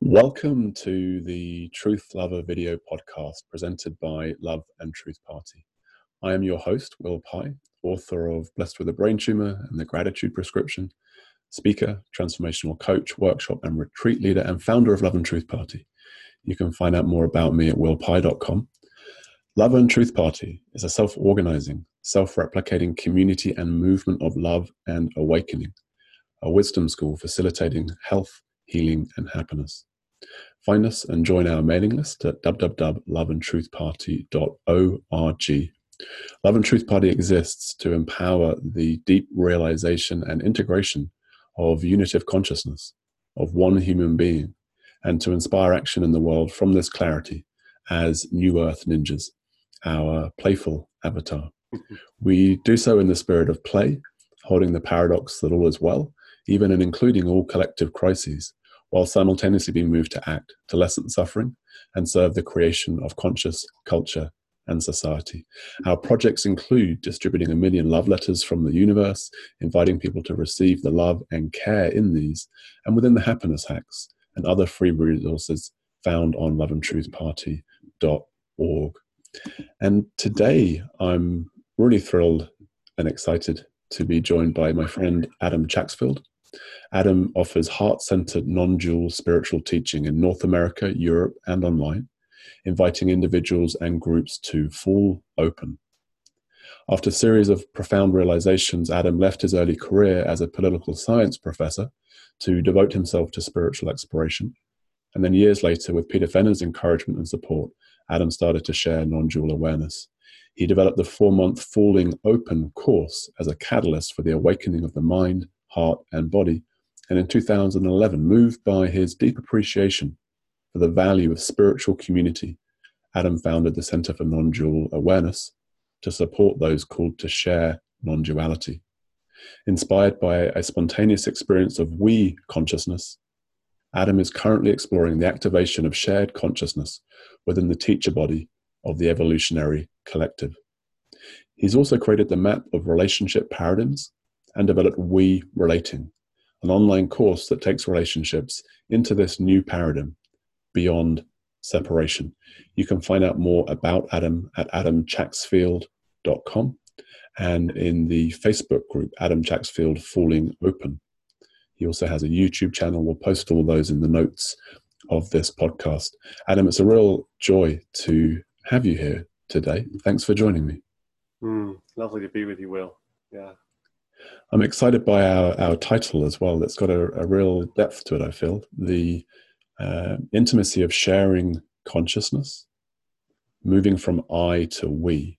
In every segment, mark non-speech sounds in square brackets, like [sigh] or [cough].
Welcome to the Truth Lover video podcast presented by Love and Truth Party. I am your host, Will Pye, author of Blessed with a Brain Tumor and the Gratitude Prescription, speaker, transformational coach, workshop and retreat leader, and founder of Love and Truth Party. You can find out more about me at willpye.com. Love and Truth Party is a self organizing, self replicating community and movement of love and awakening, a wisdom school facilitating health, healing, and happiness. Find us and join our mailing list at www.loveandtruthparty.org Love and Truth Party exists to empower the deep realization and integration of unitive consciousness, of one human being, and to inspire action in the world from this clarity as New Earth Ninjas, our playful avatar. Mm-hmm. we do so in the spirit of play, holding the paradox that all is well, even and including all collective crises, while simultaneously being moved to act, to lessen suffering, and serve the creation of conscious culture and society. Our projects include distributing a million love letters from the universe, inviting people to receive the love and care in these, and within the happiness hacks and other free resources found on loveandtruthparty.org. And today I'm really thrilled and excited to be joined by my friend Adam Chacksfield. Adam offers heart centered, non dual spiritual teaching in North America, Europe, and online inviting individuals and groups to fall open. After a series of profound realizations, Adam left his early career as a political science professor to devote himself to spiritual exploration. And then years later, with Peter Fenner's encouragement and support, Adam started to share non dual awareness. He developed the four month Falling Open course as a catalyst for the awakening of the mind, heart, and body. And in 2011, moved by his deep appreciation for the value of spiritual community, Adam founded the Center for Non Dual Awareness to support those called to share non duality. Inspired by a spontaneous experience of we consciousness, Adam is currently exploring the activation of shared consciousness within the teacher body of the evolutionary collective. He's also created the map of relationship paradigms and developed We Relating, an online course that takes relationships into this new paradigm beyond separation. You can find out more about Adam at adamchacksfield.com and in the Facebook group, Adam Chacksfield Falling Open. He also has a YouTube channel. We'll post all those in the notes of this podcast. Adam, it's a real joy to have you here today. Thanks for joining me. Mm, lovely to be with you, Will. Yeah. I'm excited by our, our title as well. It's got a, a real depth to it, I feel. The uh, intimacy of sharing consciousness, moving from I to we.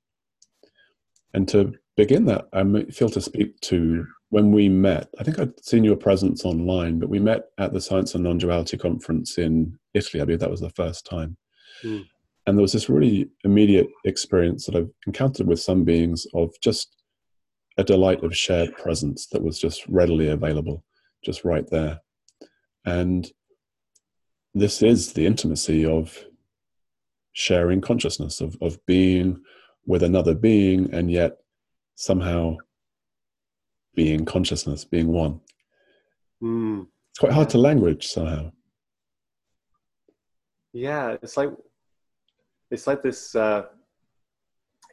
And to begin that, I feel to speak to when we met. I think I'd seen your presence online, but we met at the Science and Non Duality Conference in Italy. I believe that was the first time. Mm. And there was this really immediate experience that I've encountered with some beings of just a delight of shared presence that was just readily available, just right there. And this is the intimacy of sharing consciousness, of, of being with another being and yet somehow being consciousness, being one. Mm. It's quite hard to language somehow. Yeah, it's like it's like this uh,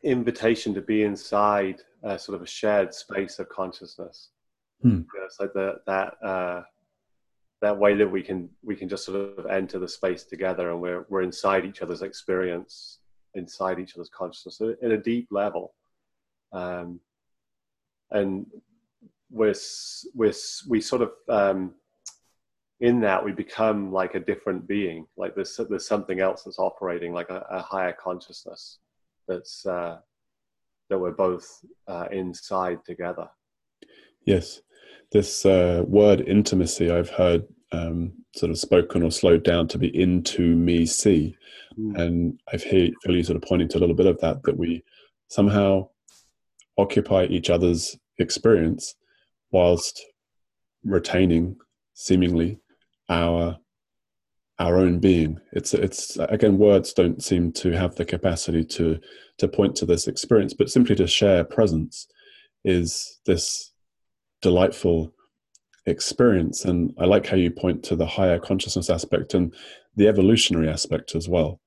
invitation to be inside uh, sort of a shared space of consciousness. Hmm. it's like the, that uh, that way that we can we can just sort of enter the space together and we're we're inside each other's experience inside each other's consciousness in a deep level um, and we're, we're we sort of um, in that we become like a different being like there's there's something else that's operating like a, a higher consciousness that's uh, that we're both uh, inside together yes this uh, word intimacy I've heard um, sort of spoken or slowed down to be into me see. Mm. And I've heard you sort of pointing to a little bit of that, that we somehow occupy each other's experience whilst retaining seemingly our our own being. It's it's again words don't seem to have the capacity to to point to this experience, but simply to share presence is this delightful experience. And I like how you point to the higher consciousness aspect and the evolutionary aspect as well,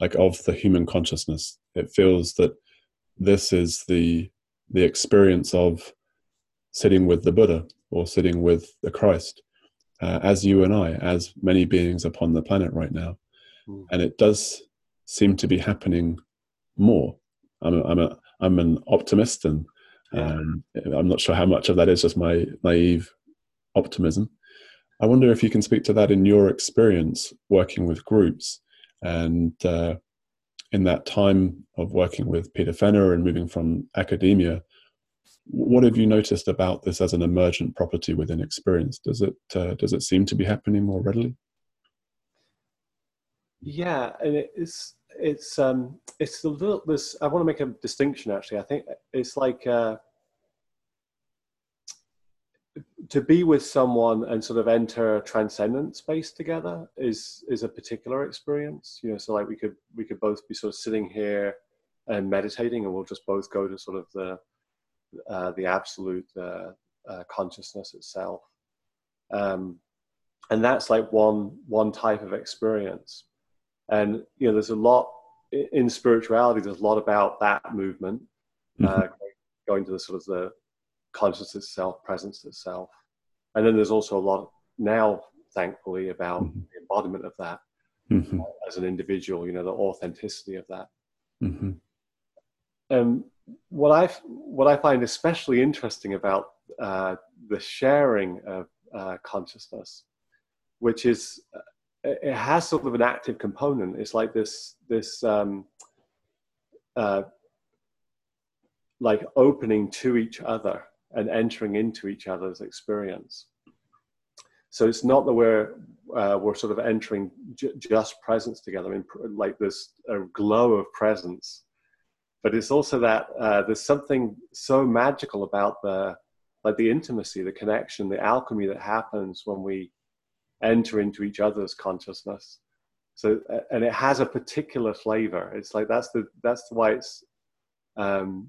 like of the human consciousness. It feels that this is the the experience of sitting with the Buddha or sitting with the Christ, uh, as you and I, as many beings upon the planet right now. Mm. And it does seem to be happening more. I'm a, I'm, a, I'm an optimist, and um, I'm not sure how much of that is just my naive optimism. I wonder if you can speak to that in your experience working with groups and uh, in that time of working with Peter Fenner and moving from academia. What have you noticed about this as an emergent property within experience? Does it uh, does it seem to be happening more readily? Yeah, and it's it's um it's a little this. I want to make a distinction actually. I think it's like. Uh, to be with someone and sort of enter a transcendent space together is is a particular experience you know so like we could we could both be sort of sitting here and meditating and we'll just both go to sort of the uh, the absolute uh, uh, consciousness itself um, and that's like one one type of experience and you know there's a lot in spirituality there's a lot about that movement mm-hmm. Uh, going to the sort of the consciousness itself, presence itself. And then there's also a lot now, thankfully, about mm-hmm. the embodiment of that mm-hmm. uh, as an individual, you know, the authenticity of that. Mm-hmm. What I what I find especially interesting about uh, the sharing of uh, consciousness, which is uh, it has sort of an active component. It's like this this um, uh, like opening to each other and entering into each other's experience. So it's not that we're uh, we're sort of entering j- just presence together. I mean, like this a glow of presence, but it's also that uh, there's something so magical about the like the intimacy, the connection, the alchemy that happens when we enter into each other's consciousness. So and it has a particular flavor. It's like that's the that's why it's um,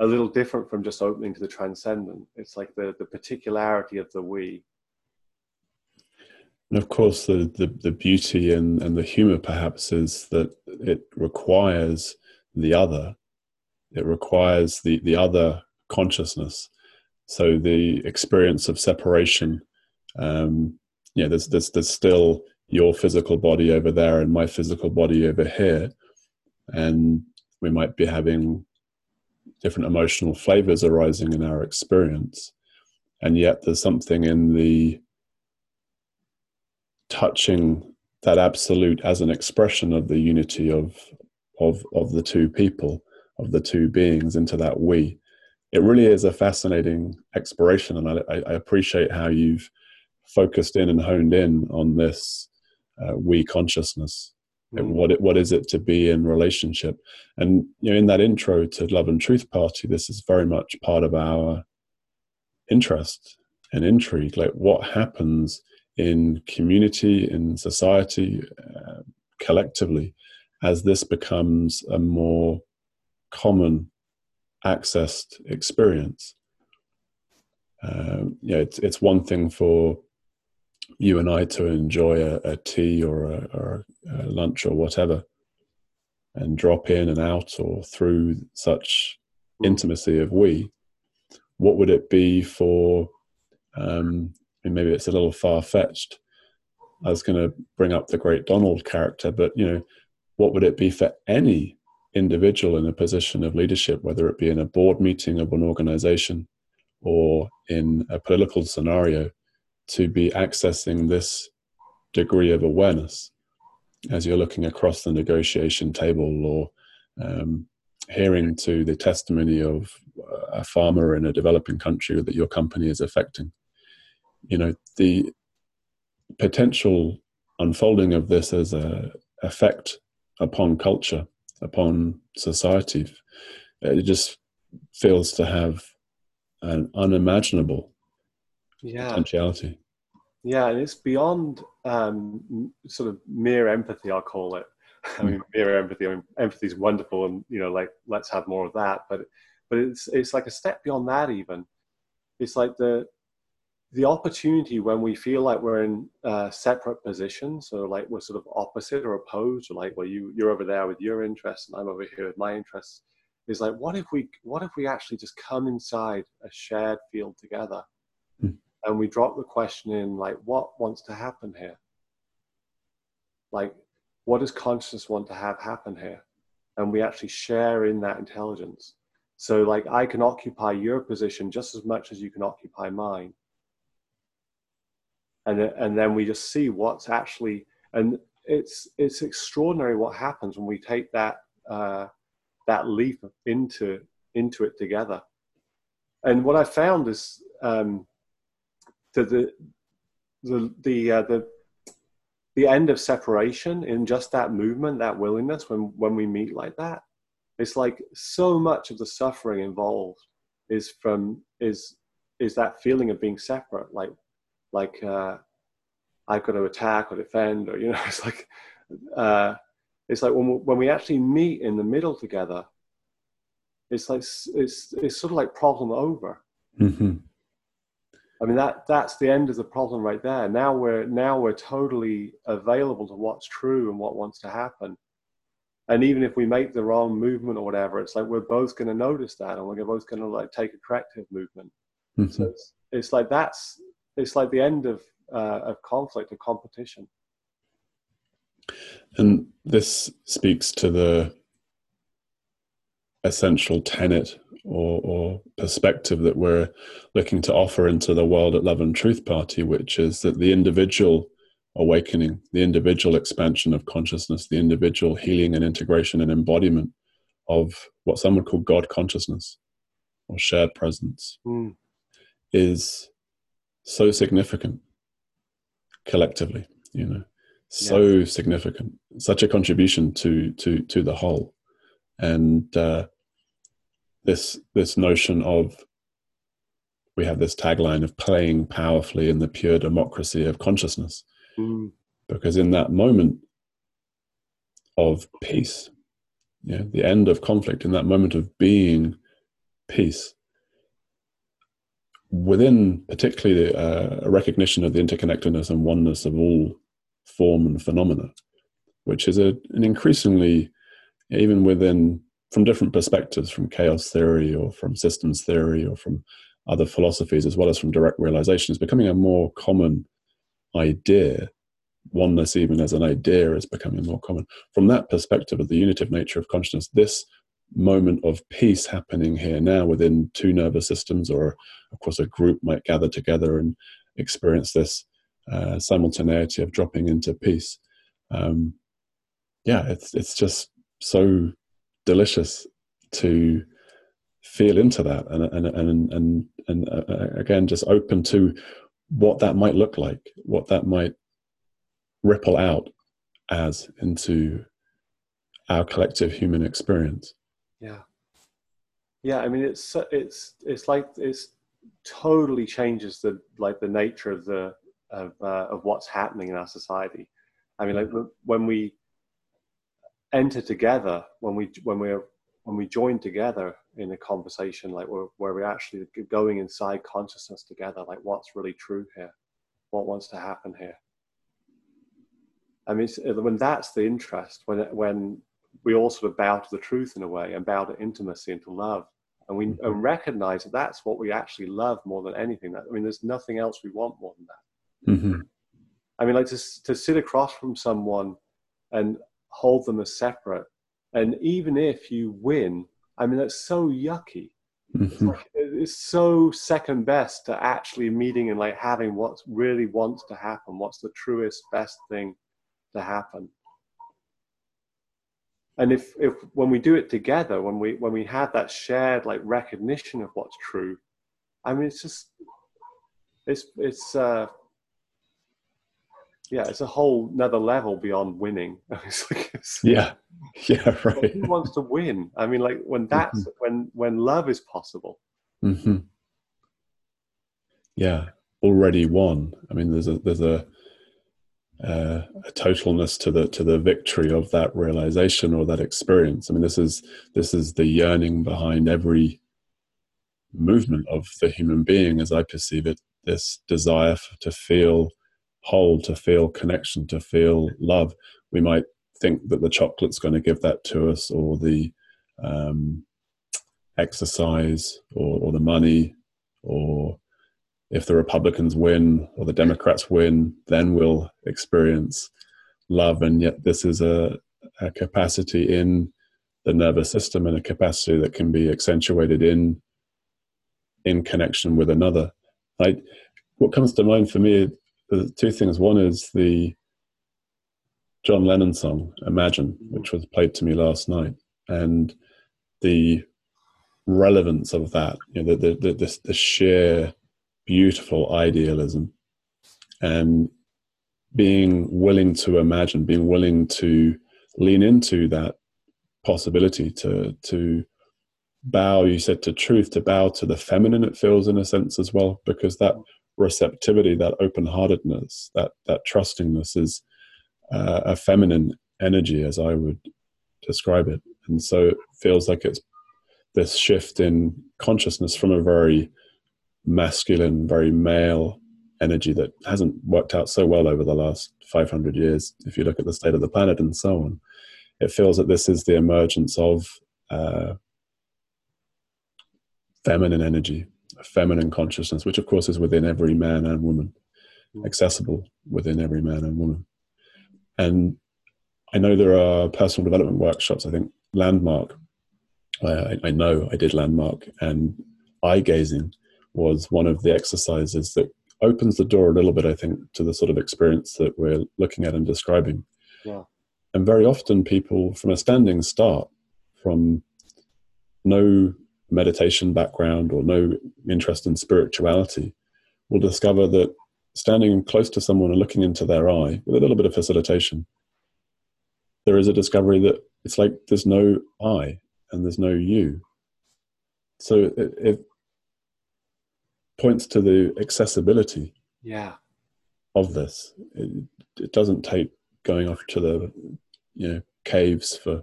a little different from just opening to the transcendent. It's like the, the particularity of the we. And of course, the, the, the beauty and, and the humor perhaps is that it requires the other. It requires the, the other consciousness. So the experience of separation, um, yeah, there's, there's, there's still your physical body over there and my physical body over here. And we might be having different emotional flavors arising in our experience. And yet there's something in the touching that absolute as an expression of the unity of of of the two people, of the two beings into that we. It really is a fascinating exploration, and I, I appreciate how you've focused in and honed in on this uh, we consciousness mm. what it, what is it to be in relationship and you know in that intro to love and truth party this is very much part of our interest and intrigue like what happens in community in society uh, collectively as this becomes a more common accessed experience uh, yeah it's, it's one thing for you and I to enjoy a, a tea or, a, or a lunch or whatever and drop in and out or through such intimacy of we, what would it be for? Um, maybe it's a little far fetched. I was going to bring up the great Donald character, but you know, what would it be for any individual in a position of leadership, whether it be in a board meeting of an organization or in a political scenario, to be accessing this degree of awareness as you're looking across the negotiation table or um, hearing to the testimony of a farmer in a developing country that your company is affecting. You know, the potential unfolding of this as a effect upon culture, upon society, it just feels to have an unimaginable yeah. potentiality. Yeah, and it's beyond um, sort of mere empathy, I'll call it. [laughs] I mean, mere empathy. I mean, empathy is wonderful, and you know, like let's have more of that. But but it's it's like a step beyond that. Even it's like the the opportunity when we feel like we're in uh, separate positions, or like we're sort of opposite or opposed, or like, well, you you're over there with your interests and I'm over here with my interests, is like, what if we what if we actually just come inside a shared field together, hmm. and we drop the question in like, what wants to happen here? Like, what does consciousness want to have happen here? And we actually share in that intelligence. So, like, I can occupy your position just as much as you can occupy mine and and then we just see what's actually and it's it's extraordinary what happens when we take that uh, that leap into into it together. And what I found is um, that the the the uh, the the end of separation in just that movement, that willingness when when we meet like that, it's like so much of the suffering involved is from is is that feeling of being separate, like like uh, I've got to attack or defend, or you know, [laughs] it's like uh, it's like when we, when we actually meet in the middle together, it's like it's it's sort of like problem over. Mm-hmm. I mean that that's the end of the problem right there. Now we're now we're totally available to what's true and what wants to happen. And even if we make the wrong movement or whatever, it's like we're both going to notice that, and we're both going to like take a corrective movement. Mm-hmm. So it's, it's like that's it's like the end of uh, of conflict, of competition. And this speaks to the essential tenet or, or, perspective that we're looking to offer into the world at Love and Truth Party, which is that the individual awakening, the individual expansion of consciousness, the individual healing and integration and embodiment of what some would call God consciousness or shared presence mm. is so significant collectively you know so yeah. significant such a contribution to to to the whole and uh, this this notion of we have this tagline of playing powerfully in the pure democracy of consciousness mm. because in that moment of peace yeah the end of conflict in that moment of being peace within particularly uh, a recognition of the interconnectedness and oneness of all form and phenomena, which is a, an increasingly, even within, from different perspectives, from chaos theory or from systems theory or from other philosophies, as well as from direct realization, is becoming a more common idea. Oneness, even as an idea, is becoming more common. From that perspective of the unitive nature of consciousness, this moment of peace happening here now within two nervous systems, or of course, a group might gather together and experience this uh, simultaneity of dropping into peace. Um, yeah, it's it's just so delicious to feel into that, and and and and and uh, again, just open to what that might look like, what that might ripple out as into our collective human experience. Yeah. Yeah, I mean it's it's it's like it's totally changes the like the nature of the of uh, of what's happening in our society. I mean, like when we enter together, when we when we're when we join together in a conversation, like where, where we're actually going inside consciousness together, like what's really true here, what wants to happen here. I mean, when that's the interest, when when we all sort of bow to the truth in a way and bow to intimacy and to love. And we mm-hmm. and recognize that that's what we actually love more than anything. That I mean, there's nothing else we want more than that. Mm-hmm. I mean, like to, to sit across from someone and hold them as separate. And even if you win, I mean, that's so yucky. Mm-hmm. It's, so second best to actually meeting and like having what really wants to happen. What's the truest, best thing to happen? And if if when we do it together when we when we have that shared like recognition of what's true i mean it's just it's it's uh yeah it's a whole another level beyond winning. [laughs] It's like it's, yeah. [laughs] Yeah right who wants to win? I mean like when that's mm-hmm. when when love is possible. Mm-hmm. yeah already won. I mean there's a there's a uh, a totalness to the to the victory of that realization or that experience. I mean, this is this is the yearning behind every movement of the human being, as I perceive it, this desire to feel whole, to feel connection, to feel love. We might think that the chocolate's going to give that to us, or the um, exercise, or, or the money, or if the Republicans win or the Democrats win, then we'll experience love. And yet, this is a, a capacity in the nervous system and a capacity that can be accentuated in in connection with another. I, what comes to mind for me two things. One is the John Lennon song "Imagine," which was played to me last night, and the relevance of that. You know, the the, the, the sheer beautiful idealism and being willing to imagine, being willing to lean into that possibility to to bow you said to truth to bow to the feminine it feels in a sense as well because that receptivity that open-heartedness that that trustingness is uh, a feminine energy as i would describe it. And so it feels like it's this shift in consciousness from a very masculine very male energy that hasn't worked out so well over the last 500 years if you look at the state of the planet and so on it feels that this is the emergence of uh, feminine energy, feminine consciousness, which of course is within every man and woman, mm. accessible within every man and woman. And I know there are personal development workshops. I think Landmark, I, I know I did Landmark, and eye gazing was one of the exercises that opens the door a little bit, I think, to the sort of experience that we're looking at and describing. Yeah. And very often, people from a standing start, from no meditation background or no interest in spirituality, will discover that standing close to someone and looking into their eye with a little bit of facilitation, there is a discovery that it's like there's no I and there's no you. So it, it points to the accessibility yeah. of this. It, it doesn't take going off to the you know caves for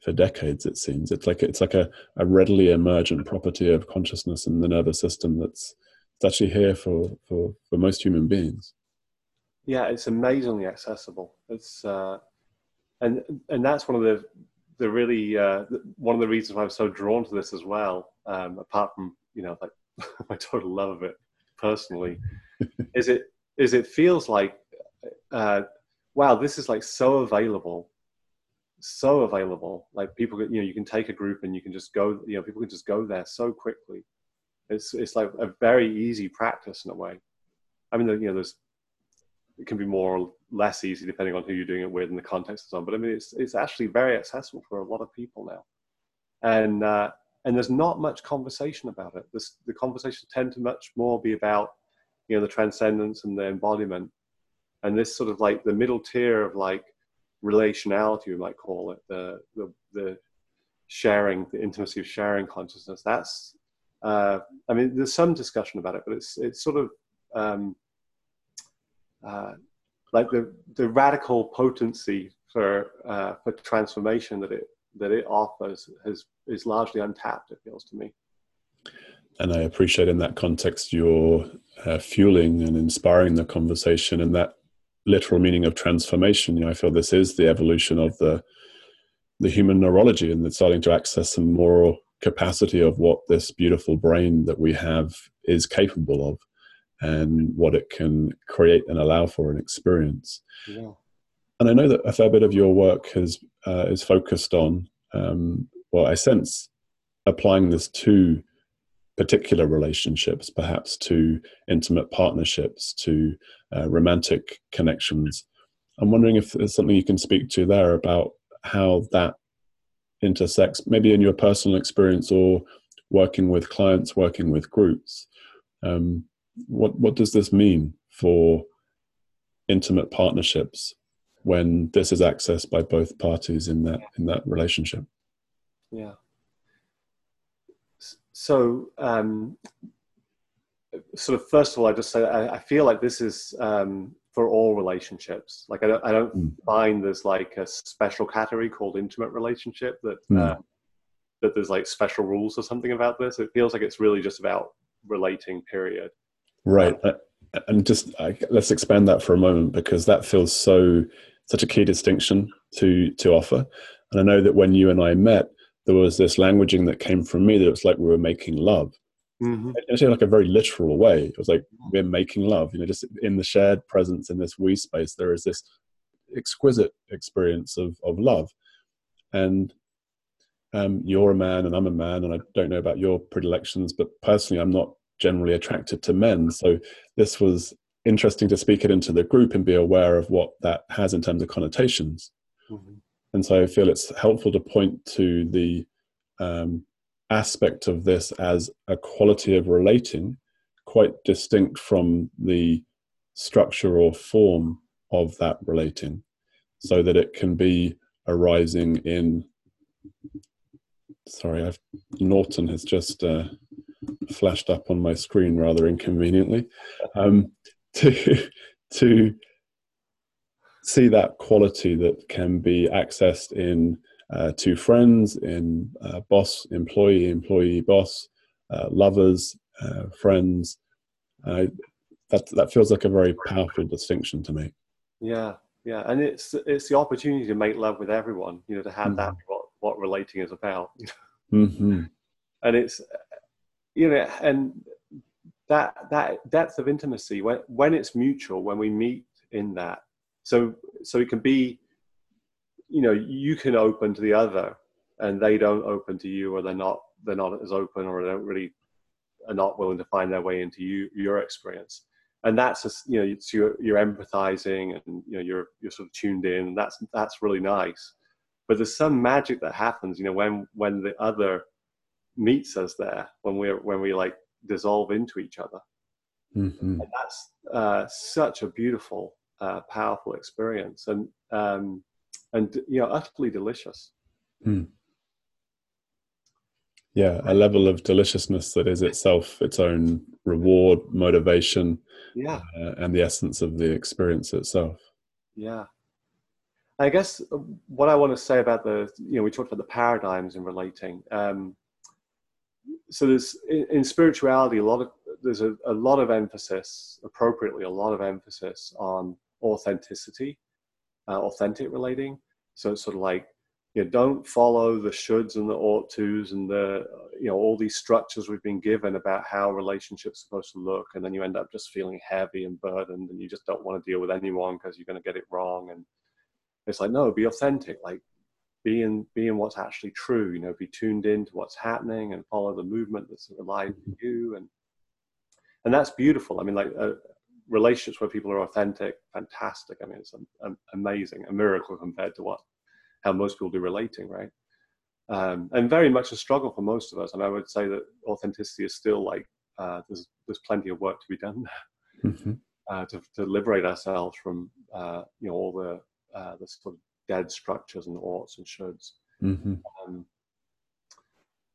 for decades it seems it's like it's like a, a readily emergent property of consciousness and the nervous system that's it's actually here for for for most human beings yeah it's amazingly accessible it's uh and and that's one of the the really uh one of the reasons why i'm so drawn to this as well um apart from you know like [laughs] my total love of it personally [laughs] is it is it feels like uh wow, this is like so available, so available. Like people, you know, you can take a group and you can just go, you know, people can just go there so quickly. It's it's like a very easy practice in a way. I mean, you know, there's it can be more or less easy depending on who you're doing it with and the context and so on. But I mean, it's it's actually very accessible for a lot of people now, and uh, and there's not much conversation about it. This, the conversations tend to much more be about you know the transcendence and the embodiment and this sort of like the middle tier of like relationality we might call it the the, the sharing the intimacy of sharing consciousness that's uh, i mean there's some discussion about it but it's it's sort of um, uh, like the the radical potency for uh, for transformation that it that it offers has is largely untapped it feels to me and I appreciate in that context your uh, fueling and inspiring the conversation, and that literal meaning of transformation. You know, I feel this is the evolution of the the human neurology, and it's starting to access some more capacity of what this beautiful brain that we have is capable of, and what it can create and allow for an experience. Yeah. And I know that a fair bit of your work has uh, is focused on, um, well, I sense applying this to particular relationships, perhaps to intimate partnerships, to uh, romantic connections. I'm wondering if there's something you can speak to there about how that intersects, maybe in your personal experience or working with clients, working with groups. Um, what what does this mean for intimate partnerships when this is accessed by both parties in that in that relationship? Yeah. So, um, sort of first of all, I just say I, I feel like this is um, for all relationships. Like I don't, I don't mm. find there's like a special category called intimate relationship that mm. uh, that there's like special rules or something about this. It feels like it's really just about relating. Period. Right. Uh, and just let's expand that for a moment because that feels so such a key distinction to to offer. And I know that when you and I met, there was this languaging that came from me that it was like we were making love. Mm-hmm. Actually, like a very literal way. It was like we're making love. You know, just in the shared presence in this we space, there is this exquisite experience of of love. And um, you're a man, and I'm a man, and I don't know about your predilections, but personally, I'm not generally attracted to men. So this was interesting to speak it into the group and be aware of what that has in terms of connotations. Mm-hmm. And so I feel it's helpful to point to the um, aspect of this as a quality of relating, quite distinct from the structure or form of that relating, so that it can be arising in. Sorry, I've, Norton has just uh, flashed up on my screen rather inconveniently. Um, to [laughs] to see that quality that can be accessed in uh, two friends, in uh, boss, employee, employee, boss, uh, lovers, uh, friends. that that feels like a very powerful distinction to me. Yeah, yeah, and it's it's the opportunity to make love with everyone. You know, to have mm-hmm. that what what relating is about. [laughs] mm-hmm. And it's you know, and that that depth of intimacy when when it's mutual, when we meet in that. So so it can be, you know, you can open to the other, and they don't open to you, or they're not they're not as open, or they don't really are not willing to find their way into you your experience. And that's just, you know, it's you're, you're empathizing and you know you're you're sort of tuned in. And that's that's really nice. But there's some magic that happens, you know, when when the other meets us there when we're when we like dissolve into each other mm-hmm. and that's uh, such a beautiful uh, powerful experience and um, and you know utterly delicious mm. yeah a level of deliciousness that is itself its own reward motivation yeah uh, and the essence of the experience itself yeah I guess what I want to say about the, you know, we talked about the paradigms in relating. Um, so there's in, in, spirituality a lot of there's a, a lot of emphasis appropriately a lot of emphasis on authenticity uh, authentic relating. So it's sort of like you know don't follow the shoulds and the ought tos and the you know all these structures we've been given about how relationships supposed to look and then you end up just feeling heavy and burdened and you just don't want to deal with anyone because you're going to get it wrong and it's like no be authentic like be in be in what's actually true you know be tuned in to what's happening and follow the movement that's alive to you. And and that's beautiful. I mean like uh, relationships where people are authentic fantastic. I mean it's amazing a miracle compared to what how most people do relating right? Um, and very much a struggle for most of us. And i would say that authenticity is still like uh, there's there's plenty of work to be done [laughs] mm-hmm. uh, to, to liberate ourselves from uh, you know all the uh, the sort of dead structures and oughts and shoulds. Mm-hmm. Um,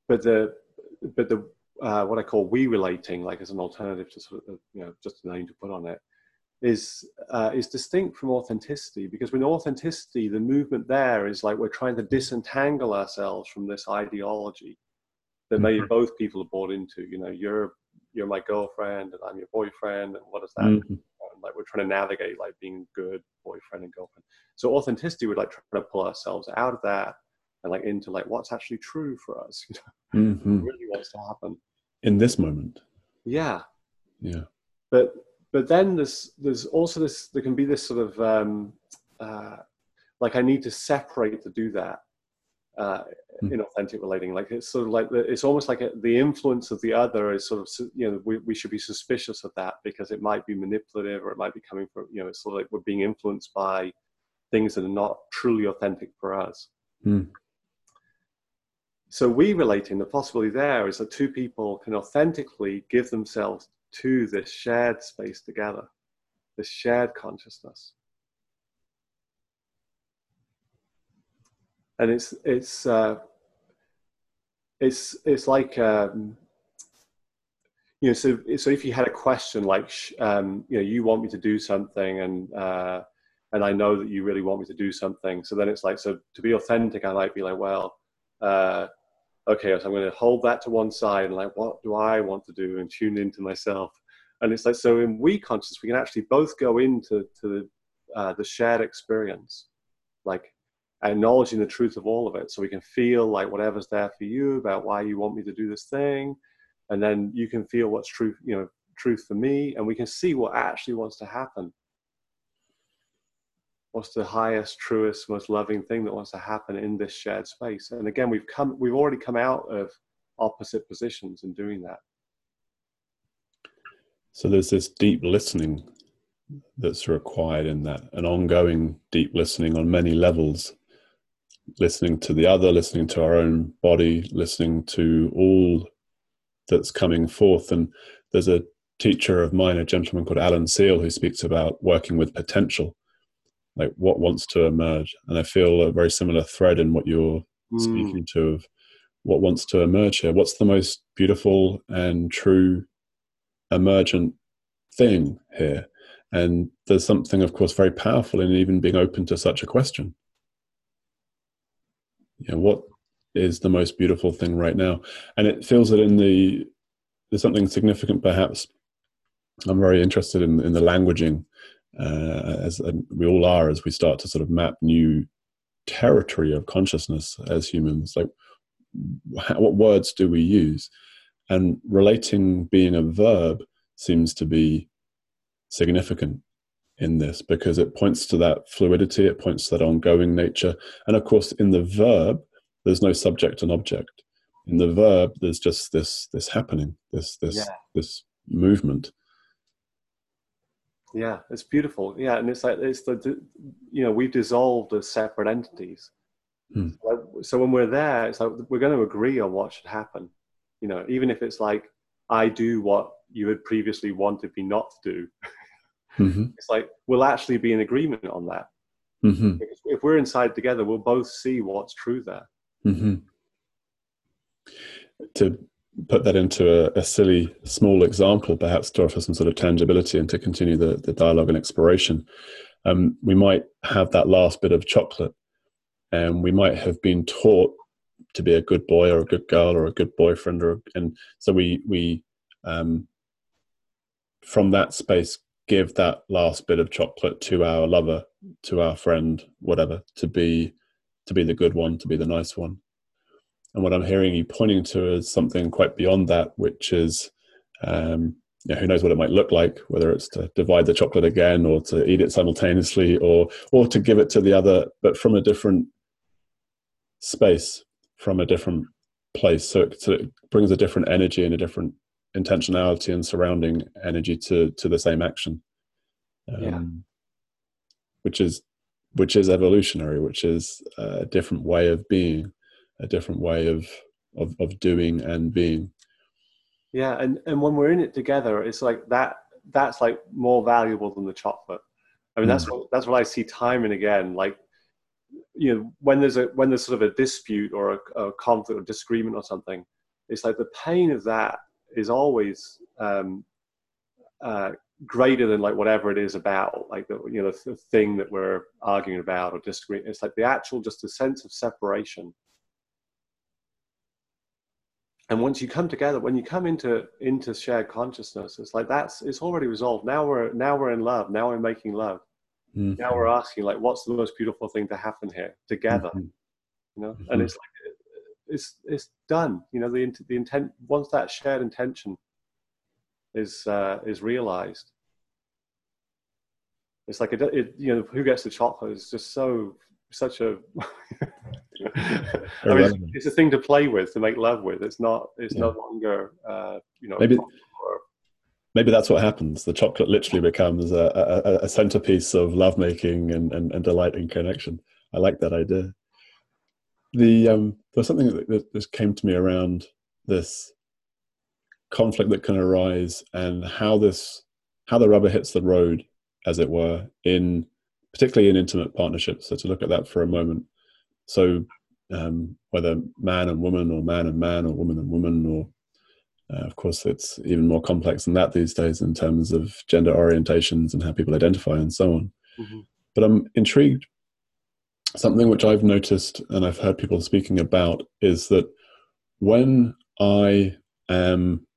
but the but the uh, what I call we relating, like as an alternative to sort of you know just a name to put on it, is uh, is distinct from authenticity because with authenticity, the movement there is like we're trying to disentangle ourselves from this ideology that mm-hmm. maybe both people are bought into. You know, you're you're my girlfriend and I'm your boyfriend, and what does that mm-hmm. Like we're trying to navigate like being good boyfriend and girlfriend. So authenticity, we're like trying to pull ourselves out of that and like into like what's actually true for us. [laughs] You know, mm-hmm. really wants to happen in this moment. Yeah, yeah. But but then there's there's also this there can be this sort of um, uh, like I need to separate to do that uh, mm. in authentic relating. Like it's sort of like the, it's almost like a, the influence of the other is sort of you know we, we should be suspicious of that because it might be manipulative or it might be coming from you know it's sort of like we're being influenced by things that are not truly authentic for us. Mm. So we relating the possibility there is that two people can authentically give themselves to this shared space together, this shared consciousness. And it's it's uh, it's it's like um, you know so so if you had a question like um, you know you want me to do something and uh, and I know that you really want me to do something so then it's like so to be authentic I might be like well uh, okay so I'm going to hold that to one side and like what do I want to do and tune into myself? And it's like so in we consciousness we can actually both go into to the uh, the shared experience, like acknowledging the truth of all of it, so we can feel like whatever's there for you about why you want me to do this thing, and then you can feel what's true you know, truth for me, and we can see what actually wants to happen. What's the highest, truest, most loving thing that wants to happen in this shared space? And again, we've come, we've already come out of opposite positions in doing that. So there's this deep listening that's required in that, an ongoing deep listening on many levels, listening to the other, listening to our own body, listening to all that's coming forth. And there's a teacher of mine, a gentleman called Alan Seale, who speaks about working with potential, like what wants to emerge. And I feel a very similar thread in what you're mm. speaking to of what wants to emerge here. What's the most beautiful and true emergent thing here? And there's something, of course, very powerful in even being open to such a question. You know, what is the most beautiful thing right now? And it feels that in the there's something significant, perhaps. I'm very interested in in the languaging, uh, as we all are, as we start to sort of map new territory of consciousness as humans. Like, what words do we use? And relating being a verb seems to be significant in this because it points to that fluidity, it points to that ongoing nature. And of course, in the verb, there's no subject and object. In the verb, there's just this this happening, this this yeah. this movement. Yeah, it's beautiful. Yeah, and it's like it's the you know we've dissolved as separate entities. Hmm. So when we're there, it's like we're going to agree on what should happen. You know, even if it's like I do what you had previously wanted me not to do. [laughs] Mm-hmm. It's like we'll actually be in agreement on that. Mm-hmm. If we're inside together, we'll both see what's true there. Mm-hmm. To put that into a, a, silly small example, perhaps to offer some sort of tangibility and to continue the, the dialogue and exploration, um, we might have that last bit of chocolate and we might have been taught to be a good boy or a good girl or a good boyfriend or and so we we um, from that space give that last bit of chocolate to our lover to our friend whatever to be to be the good one to be the nice one and what i'm hearing you pointing to is something quite beyond that which is um, you know, who knows what it might look like, whether it's to divide the chocolate again or to eat it simultaneously or or to give it to the other, but from a different space from a different place. So it, so it brings a different energy and a different intentionality and surrounding energy to to the same action. Um, yeah. Which is which is evolutionary, which is a different way of being, a different way of of, of doing and being. Yeah, and, and when we're in it together, it's like that that's like more valuable than the chocolate. I mean, mm. that's what that's what I see time and again. Like you know when there's a when there's sort of a dispute or a, a conflict or disagreement or something it's like the pain of that is always um, uh, greater than like whatever it is about like the you know the thing that we're arguing about or disagreeing it's like the actual just a sense of separation and once you come together when you come into into shared consciousness it's like that's it's already resolved now we're now we're in love now we're making love Mm-hmm. Now we're asking like, what's the most beautiful thing to happen here together? Mm-hmm. You know, mm-hmm. and it's like it's it's done. You know, the the intent once that shared intention is uh, is realized. It's like it, it, you know, who gets the chocolate is just so such a. [laughs] I mean, it's, it's, a thing to play with, to make love with. It's not. It's yeah. no longer, uh, you know. Maybe maybe that's what happens. The chocolate literally becomes a, a, a centerpiece of lovemaking and, and, and delight and connection. I like that idea. The um, there's something that, that just came to me around this conflict that can arise and how this how the rubber hits the road, as it were, in particularly in intimate partnerships. So to look at that for a moment. So um, whether man and woman, or man and man, or woman and woman, or uh, of course, it's even more complex than that these days in terms of gender orientations and how people identify and so on. Mm-hmm. But I'm intrigued. Something which I've noticed and I've heard people speaking about is that when I am,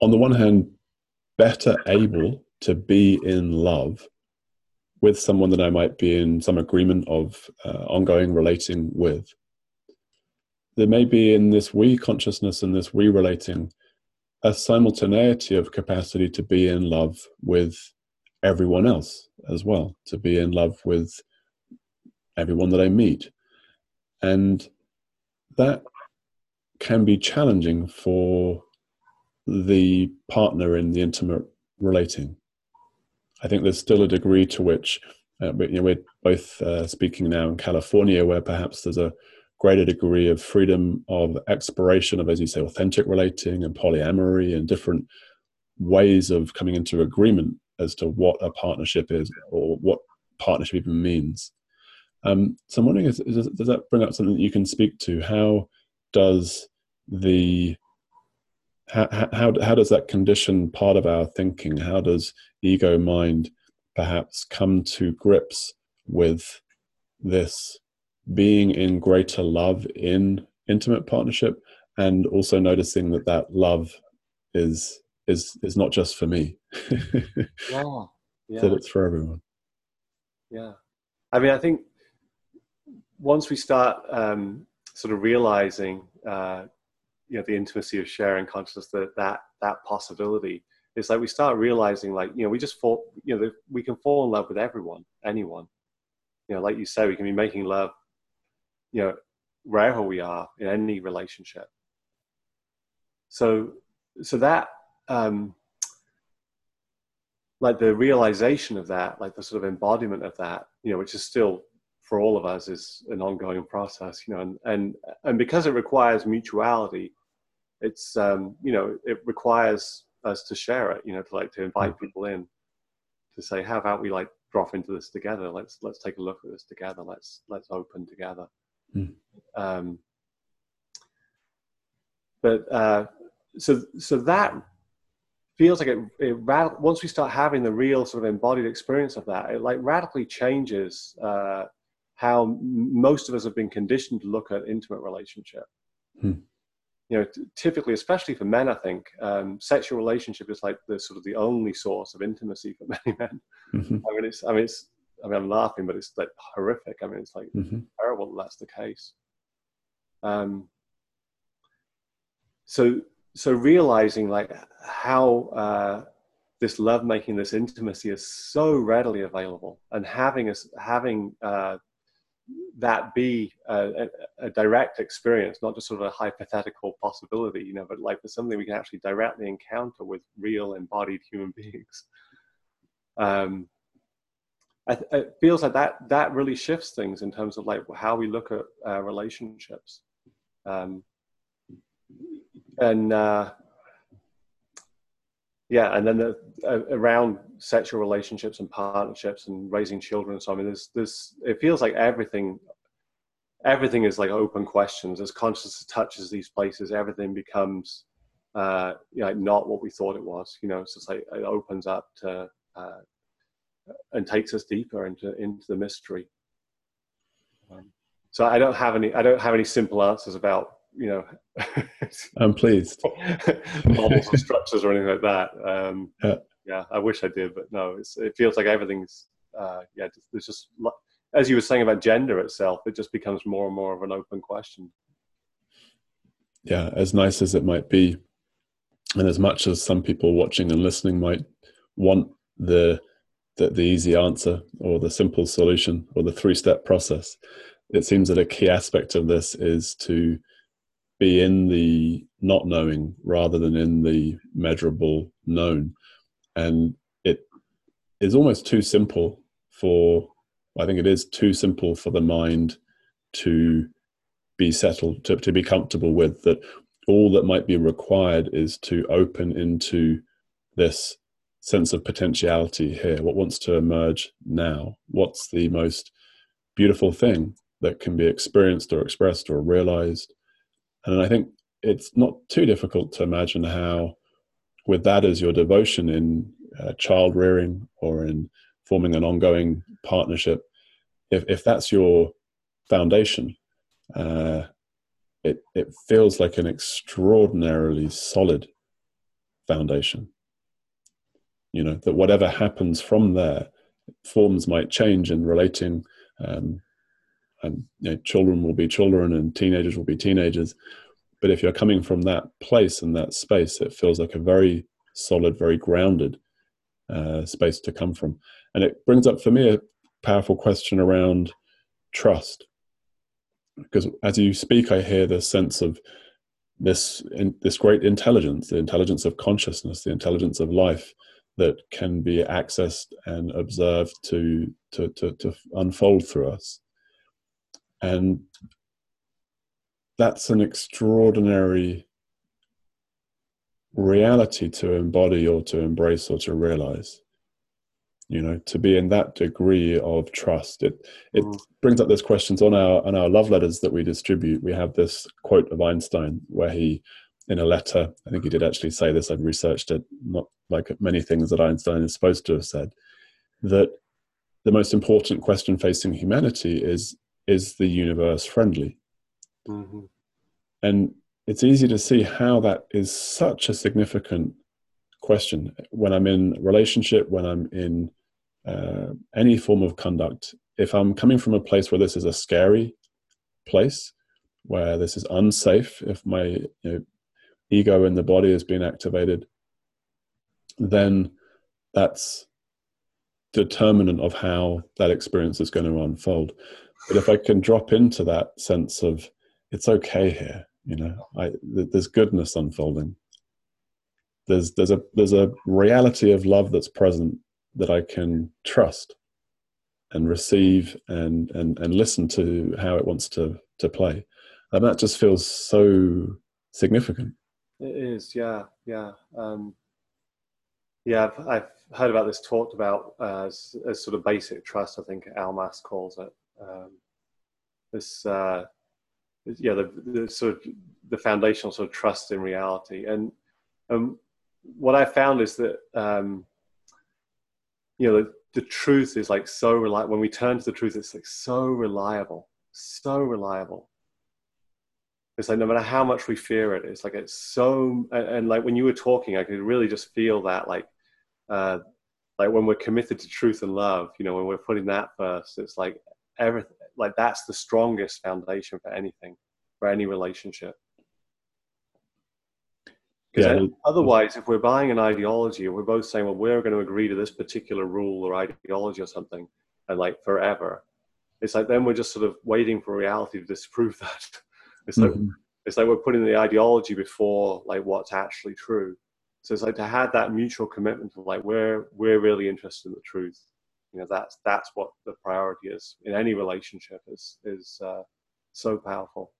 on the one hand, better able to be in love with someone that I might be in some agreement of uh, ongoing relating with. There may be in this we consciousness and this we relating a simultaneity of capacity to be in love with everyone else as well, to be in love with everyone that I meet. And that can be challenging for the partner in the intimate relating. I think there's still a degree to which uh, you know, we're both uh, speaking now in California, where perhaps there's a greater degree of freedom of exploration of, as you say, authentic relating and polyamory and different ways of coming into agreement as to what a partnership is or what partnership even means. Um, so I'm wondering, is, is, does that bring up something that you can speak to? How does the how, how, how does that condition part of our thinking? How does ego mind perhaps come to grips with this being in greater love in intimate partnership and also noticing that that love is is is not just for me yeah, [laughs] yeah. that it's for everyone yeah i mean i think once we start um, sort of realizing uh, you know the intimacy of sharing consciousness that that that possibility it's like we start realizing like you know we just fall you know we can fall in love with everyone anyone. You know like you say we can be making love you know wherever we are in any relationship. So so that um like the realization of that like the sort of embodiment of that you know which is still for all of us is an ongoing process you know and and and because it requires mutuality it's um, you know it requires us to share it you know to like to invite mm-hmm. people in to say how about we like drop into this together let's let's take a look at this together let's let's open together mm. um, but uh, so so that feels like it, it once we start having the real sort of embodied experience of that it like radically changes uh, how most of us have been conditioned to look at intimate relationship hmm you know, typically, especially for men, I think um, sexual relationship is like the sort of the only source of intimacy for [laughs] many men. Mm-hmm. I mean, it's, I mean, it's, I mean, I'm laughing, but it's like horrific. I mean, it's like mm-hmm. terrible that that's the case. Um, so, so realizing like how uh, this love making, this intimacy is so readily available, and having us having uh, that be a, a, direct experience, not just sort of a hypothetical possibility, you know, but like something we can actually directly encounter with real embodied human beings. Um, it feels like that that really shifts things in terms of like how we look at uh, relationships, um, and uh, yeah, and then the, uh, around sexual relationships and partnerships and raising children. So I mean, there's this. It feels like everything, everything is like open questions. As consciousness touches these places, everything becomes uh, you know, not what we thought it was. You know, it's just like it opens up to uh, and takes us deeper into into the mystery. Um, so I don't have any. I don't have any simple answers about you know i'm pleased. [laughs] models and [laughs] structures or anything like that. Um, yeah. yeah i wish i did but no it feels like everything's uh, yeah there's just as you were saying about gender itself it just becomes more and more of an open question. Yeah as nice as it might be and as much as some people watching and listening might want the the, the easy answer or the simple solution or the three step process it seems that a key aspect of this is to be in the not knowing rather than in the measurable known. And it is almost too simple for, I think it is too simple for the mind to be settled, to, to be comfortable with that all that might be required is to open into this sense of potentiality here. What wants to emerge now? What's the most beautiful thing that can be experienced or expressed or realized? And I think it's not too difficult to imagine how, with that as your devotion in uh, child rearing or in forming an ongoing partnership, if, if that's your foundation, uh, it, it feels like an extraordinarily solid foundation. You know that whatever happens from there, forms might change in relating. Um, and you know, children will be children, and teenagers will be teenagers. But if you're coming from that place and that space, it feels like a very solid, very grounded uh, space to come from. And it brings up for me a powerful question around trust. Because as you speak, I hear the sense of this in, this great intelligence, the intelligence of consciousness, the intelligence of life that can be accessed and observed to to to, to unfold through us. And that's an extraordinary reality to embody or to embrace or to realize you know to be in that degree of trust it it mm. brings up those questions on our on our love letters that we distribute we have this quote of einstein where he in a letter i think he did actually say this i've researched it not like many things that einstein is supposed to have said that the most important question facing humanity is is the universe friendly. Mm-hmm. and it's easy to see how that is such a significant question. When i'm in relationship when i'm in uh, any form of conduct if i'm coming from a place where this is a scary place where this is unsafe if my you know, ego in the body is being activated then that's determinant of how that experience is going to unfold but if i can drop into that sense of it's okay here you know I, there's goodness unfolding. There's there's a there's a reality of love that's present that I can trust and receive and and and listen to how it wants to to play. And that just feels so significant. It is yeah yeah um yeah I've, I've heard about this talked about as, as sort of basic trust i think Almaas calls it um this uh yeah the, the sort of the foundational sort of trust in reality. And um, what i found is that um, you know the, the truth is like so reliable when we turn to the truth it's like so reliable so reliable. It's like no matter how much we fear it it's like it's so and, and like when you were talking i could really just feel that like uh like when we're committed to truth and love you know when we're putting that first it's like everything like that's the strongest foundation for anything for any relationship yeah. otherwise if we're buying an ideology and we're both saying well we're going to agree to this particular rule or ideology or something and like forever it's like then we're just sort of waiting for reality to disprove [laughs] that it's like mm-hmm. it's like we're putting the ideology before like what's actually true so it's like to have that mutual commitment of like we're we're really interested in the truth you know that's that's what the priority is in any relationship is is uh, so powerful.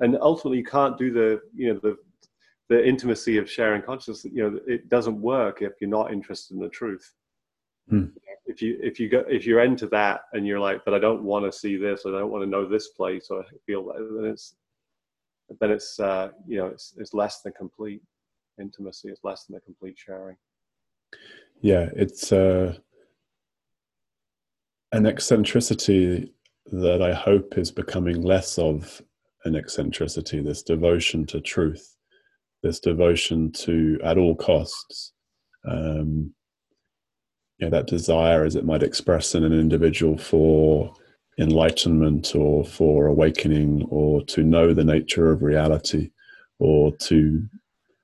And ultimately you can't do the you know the the intimacy of sharing consciousness you know it doesn't work if you're not interested in the truth. Hmm. if you if you go if you're into that and you're like but i don't want to see this or i don't want to know this place or I feel that then it's then it's uh you know it's it's less than complete intimacy it's less than a complete sharing. Yeah it's uh an eccentricity that I hope is becoming less of an eccentricity, this devotion to truth, this devotion to, at all costs, um, you know, that desire as it might express in an individual for enlightenment or for awakening or to know the nature of reality or to,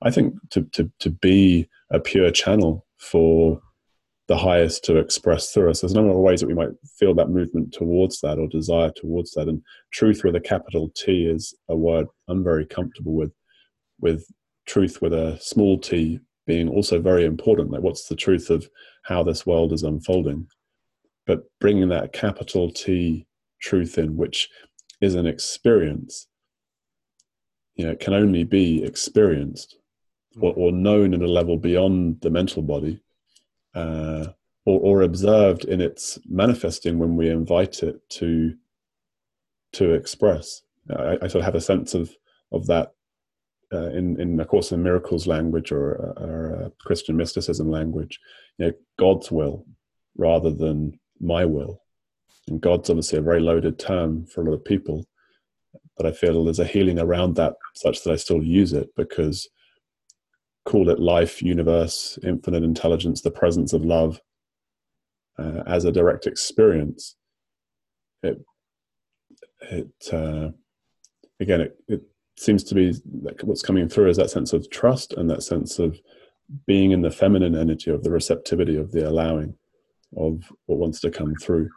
I think, to, to, to be a pure channel for the highest to express through us. There's a number of ways that we might feel that movement towards that or desire towards that. And truth with a capital T is a word I'm very comfortable with, with truth with a small t being also very important. Like, what's the truth of how this world is unfolding? But bringing that capital T truth in, which is an experience, you know, it can only be experienced or, or known at a level beyond the mental body uh, or, or observed in its manifesting when we invite it to to express. I, I, sort of have a sense of of that uh, in in a course in miracles language or, or Christian mysticism language. You know, God's will rather than my will. And God's obviously a very loaded term for a lot of people, but I feel there's a healing around that such that I still use it because call it life, universe, infinite intelligence, the presence of love uh, as a direct experience, it it uh, again it, it seems to be like what's coming through is that sense of trust and that sense of being in the feminine energy of the receptivity of the allowing of what wants to come through.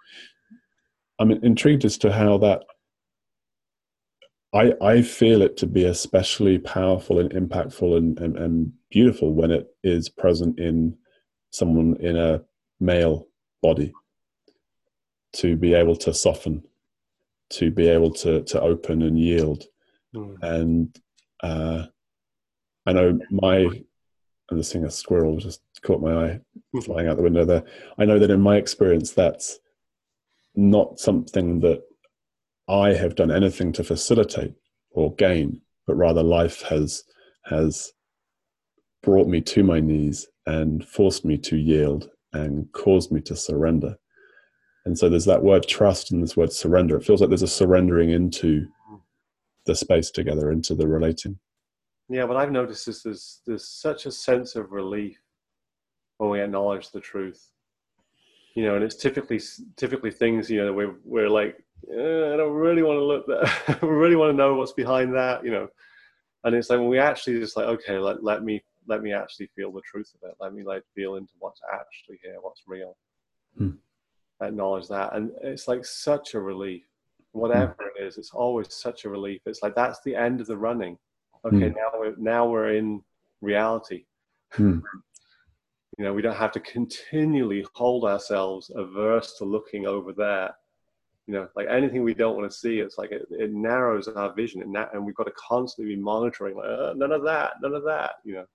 I'm intrigued as to how that I, I feel it to be especially powerful and impactful and, and, and beautiful when it is present in someone in a male body to be able to soften, to be able to, to open and yield. Mm. And uh, I know my, and the singer squirrel just caught my eye flying out the window there. I know that in my experience, that's not something that I have done anything to facilitate or gain, but rather life has has brought me to my knees and forced me to yield and caused me to surrender. And so there's that word trust and this word surrender. It feels like there's a surrendering into the space together, into the relating. Yeah, what I've noticed is there's there's such a sense of relief when we acknowledge the truth. You know, and it's typically typically things you know we're we're like I don't really want to look that. [laughs] I really want to know what's behind that, you know. And it's like when we actually just like, okay, let let me let me actually feel the truth of it. Let me like feel into what's actually here, what's real. Hmm. Acknowledge that, and it's like such a relief. Whatever hmm. it is, it's always such a relief. It's like that's the end of the running. Okay, hmm. now we're now we're in reality. Hmm. You know, we don't have to continually hold ourselves averse to looking over there you know like anything we don't want to see it's like it, it narrows our vision and, that, and we've got to constantly be monitoring like uh, none of that none of that you know?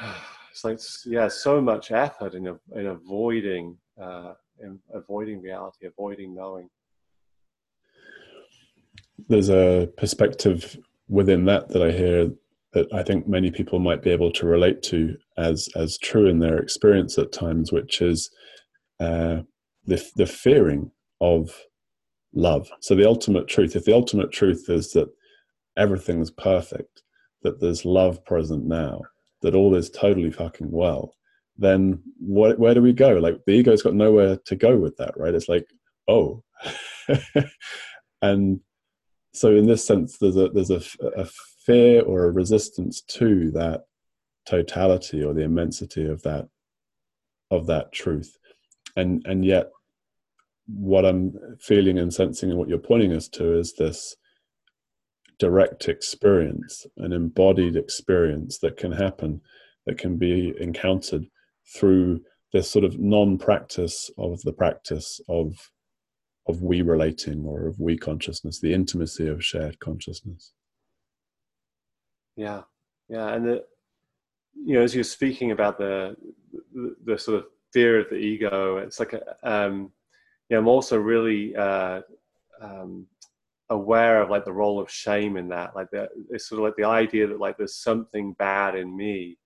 [sighs] It's like yeah so much effort in, in avoiding uh, in avoiding reality avoiding knowing. There's a perspective within that that i hear that i think many people might be able to relate to as as true in their experience at times which is uh, the, the fearing of love. So the ultimate truth, if the ultimate truth is that everything's perfect, that there's love present now, that all is totally fucking well, then what, where do we go? Like the ego's got nowhere to go with that, right? It's like, oh, [laughs] and so in this sense, there's a there's a, a fear or a resistance to that totality or the immensity of that of that truth and and yet what i'm feeling and sensing and what you're pointing us to is this direct experience an embodied experience that can happen that can be encountered through this sort of non-practice of the practice of of we relating or of we consciousness the intimacy of shared consciousness. Yeah. Yeah. And the, you know as you're speaking about the, the the, sort of fear of the ego. It's like, a, um, yeah, I'm also really uh, um, aware of like the role of shame in that. Like, the, it's sort of like the idea that like there's something bad in me,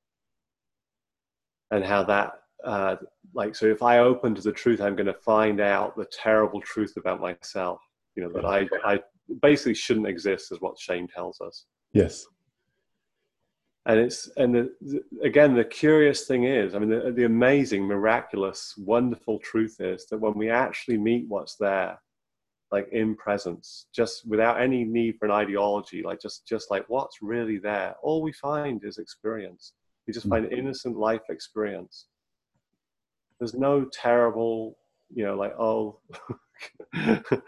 and how that, uh, like, so if I open to the truth, I'm going to find out the terrible truth about myself. You know that I, I basically shouldn't exist, is what shame tells us. Yes and it's and the, the, again the curious thing is i mean the, the, amazing miraculous wonderful truth is that when we actually meet what's there like in presence just without any need for an ideology like just just like what's really there all we find is experience. We just hmm. find innocent life experience. There's no terrible you know like oh [laughs]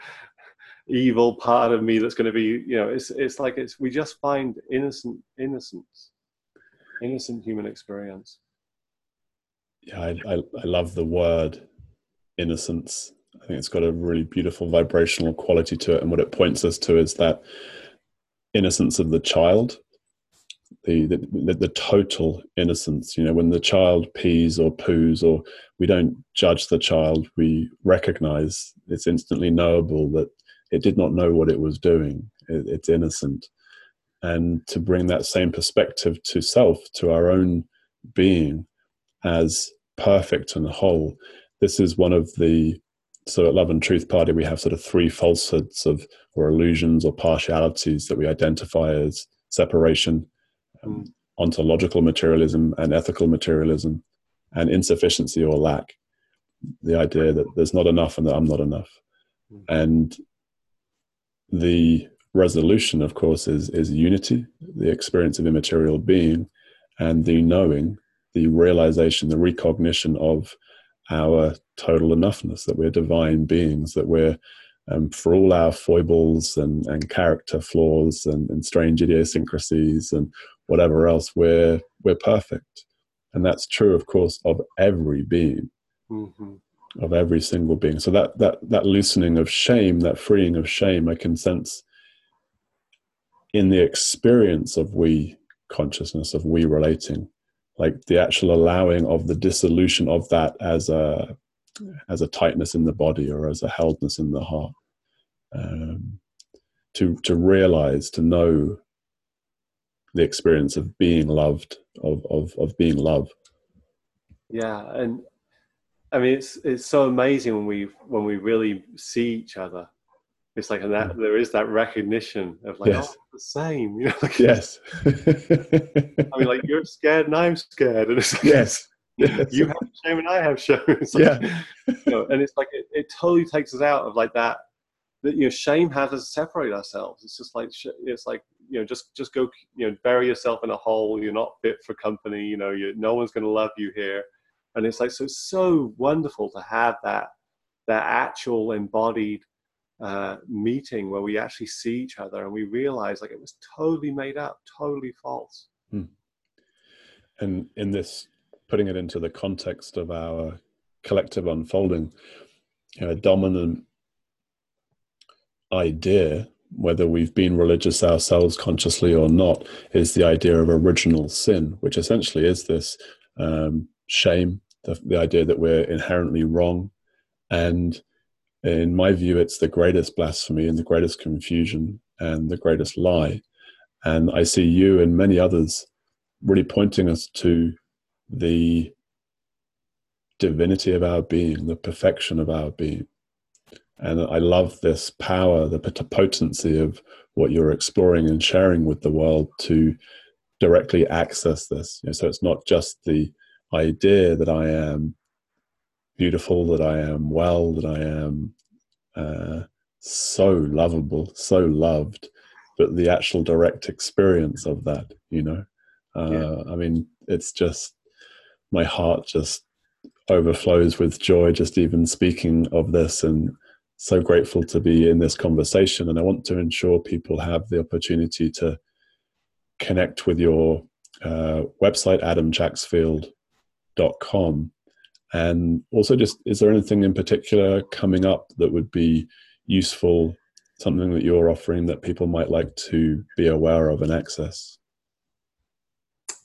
evil part of me that's going to be you know it's it's like it's we just find innocent innocence innocent human experience. Yeah, I, I, I love the word innocence. I think it's got a really beautiful vibrational quality to it, and what it points us to is that innocence of the child, the, the the, total innocence. You know, when the child pees or poos, or we don't judge the child, we recognize it's instantly knowable that it did not know what it was doing. It, it's innocent, and to bring that same perspective to self, to our own being as perfect and whole. This is one of the so at Love and Truth Party we have sort of three falsehoods of or illusions or partialities that we identify as separation, um, ontological materialism and ethical materialism, and insufficiency or lack. The idea that there's not enough and that I'm not enough. Mm. And the resolution, of course, is, is unity, the experience of immaterial being, and the knowing, the realization, the recognition of our total enoughness, that we're divine beings, that we're, um, for all our foibles and, and character flaws and, and strange idiosyncrasies and whatever else, we're, we're perfect. And that's true, of course, of every being. Mm-hmm of every single being. So that that that loosening of shame, that freeing of shame, I can sense in the experience of we consciousness, of we relating, like the actual allowing of the dissolution of that as a as a tightness in the body or as a heldness in the heart. Um, to to realize, to know the experience of being loved, of of of being love. Yeah, and I mean, it's it's so amazing when we when we really see each other. It's like that there is that recognition of like, yes. oh, the same. [laughs] You know, like, yes. I mean, like you're scared and I'm scared, and it's like, yes. [laughs] yes. You have shame and I have shame. [laughs] Like, yeah. you know, and it's like it, it totally takes us out of like that. That you know, shame has us separate ourselves. It's just like it's like you know, just just go you know, bury yourself in a hole. You're not fit for company. You know, you no one's going to love you here and it's like so so wonderful to have that that actual embodied uh, meeting where we actually see each other and we realize like it was totally made up, totally false. Hmm. And in this, putting it into the context of our collective unfolding, you know, a dominant idea, whether we've been religious ourselves consciously or not, is the idea of original sin, which essentially is this um, shame, the, the idea that we're inherently wrong. And in my view, it's the greatest blasphemy and the greatest confusion and the greatest lie. And I see you and many others really pointing us to the divinity of our being, the perfection of our being. And I love this power, the potency of what you're exploring and sharing with the world to directly access this. You know, so it's not just the idea that I am beautiful, that I am well, that I am uh, so lovable, so loved, but the actual direct experience of that, you know, uh, yeah. I mean, it's just my heart just overflows with joy just even speaking of this and so grateful to be in this conversation and i want to ensure people have the opportunity to connect with your uh, website adamjacksfield com. And also, just is there anything in particular coming up that would be useful, something that you're offering that people might like to be aware of and access?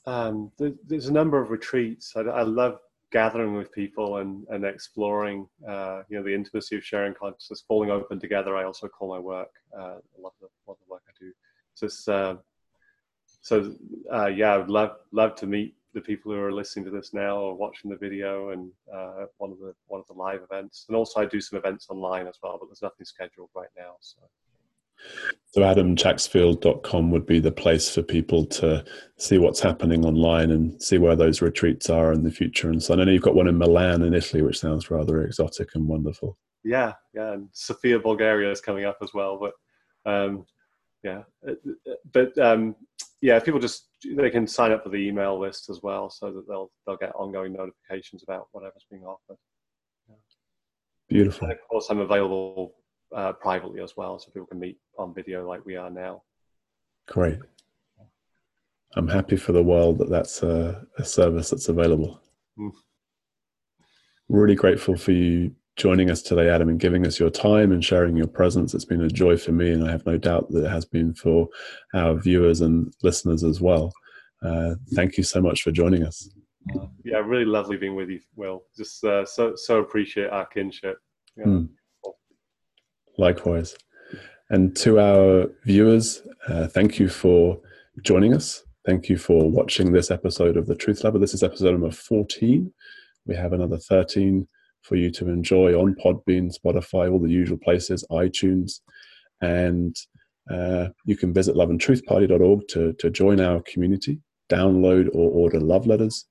Um, there's a number of retreats. I, I, love gathering with people and, and exploring, uh, you know, the intimacy of sharing consciousness, falling open together. I also call my work uh, a lot of the, the work I do. So, uh, so uh, yeah, I would love love to meet the people who are listening to this now or watching the video and uh, one of the one of the live events. And also, I do some events online as well, but there's nothing scheduled right now. So. So adamjacksfield.com would be the place for people to see what's happening online and see where those retreats are in the future. And so I know you've got one in Milan in Italy, which sounds rather exotic and wonderful. Yeah, yeah, and Sofia, Bulgaria is coming up as well. But um, yeah, uh, uh, but um, yeah, people just they can sign up for the email list as well, so that they'll they'll get ongoing notifications about whatever's being offered. Beautiful. And of course, I'm available uh, privately as well, so people can meet on video like we are now. Great. I'm happy for the world that that's a, a service that's available. Mm. Really grateful for you joining us today, Adam, and giving us your time and sharing your presence. It's been a joy for me, and I have no doubt that it has been for our viewers and listeners as well. Uh, thank you so much for joining us. Yeah, really lovely being with you, Will. Just uh, so so appreciate our kinship. Yeah. Mm. Likewise. And to our viewers, uh, thank you for joining us. Thank you for watching this episode of the Truth Lover. This is episode number 14. We have another 13 for you to enjoy on Podbean, Spotify, all the usual places, iTunes. And uh, you can visit loveandtruthparty.org to, to join our community download or order love letters,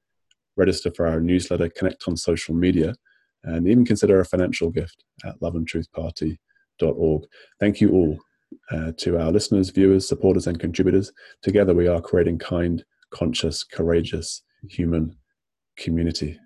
register for our newsletter, connect on social media, and even consider a financial gift at loveandtruthparty.org. Thank you all uh, to our listeners, viewers, supporters, and contributors. Together, we are creating kind, conscious, courageous human community.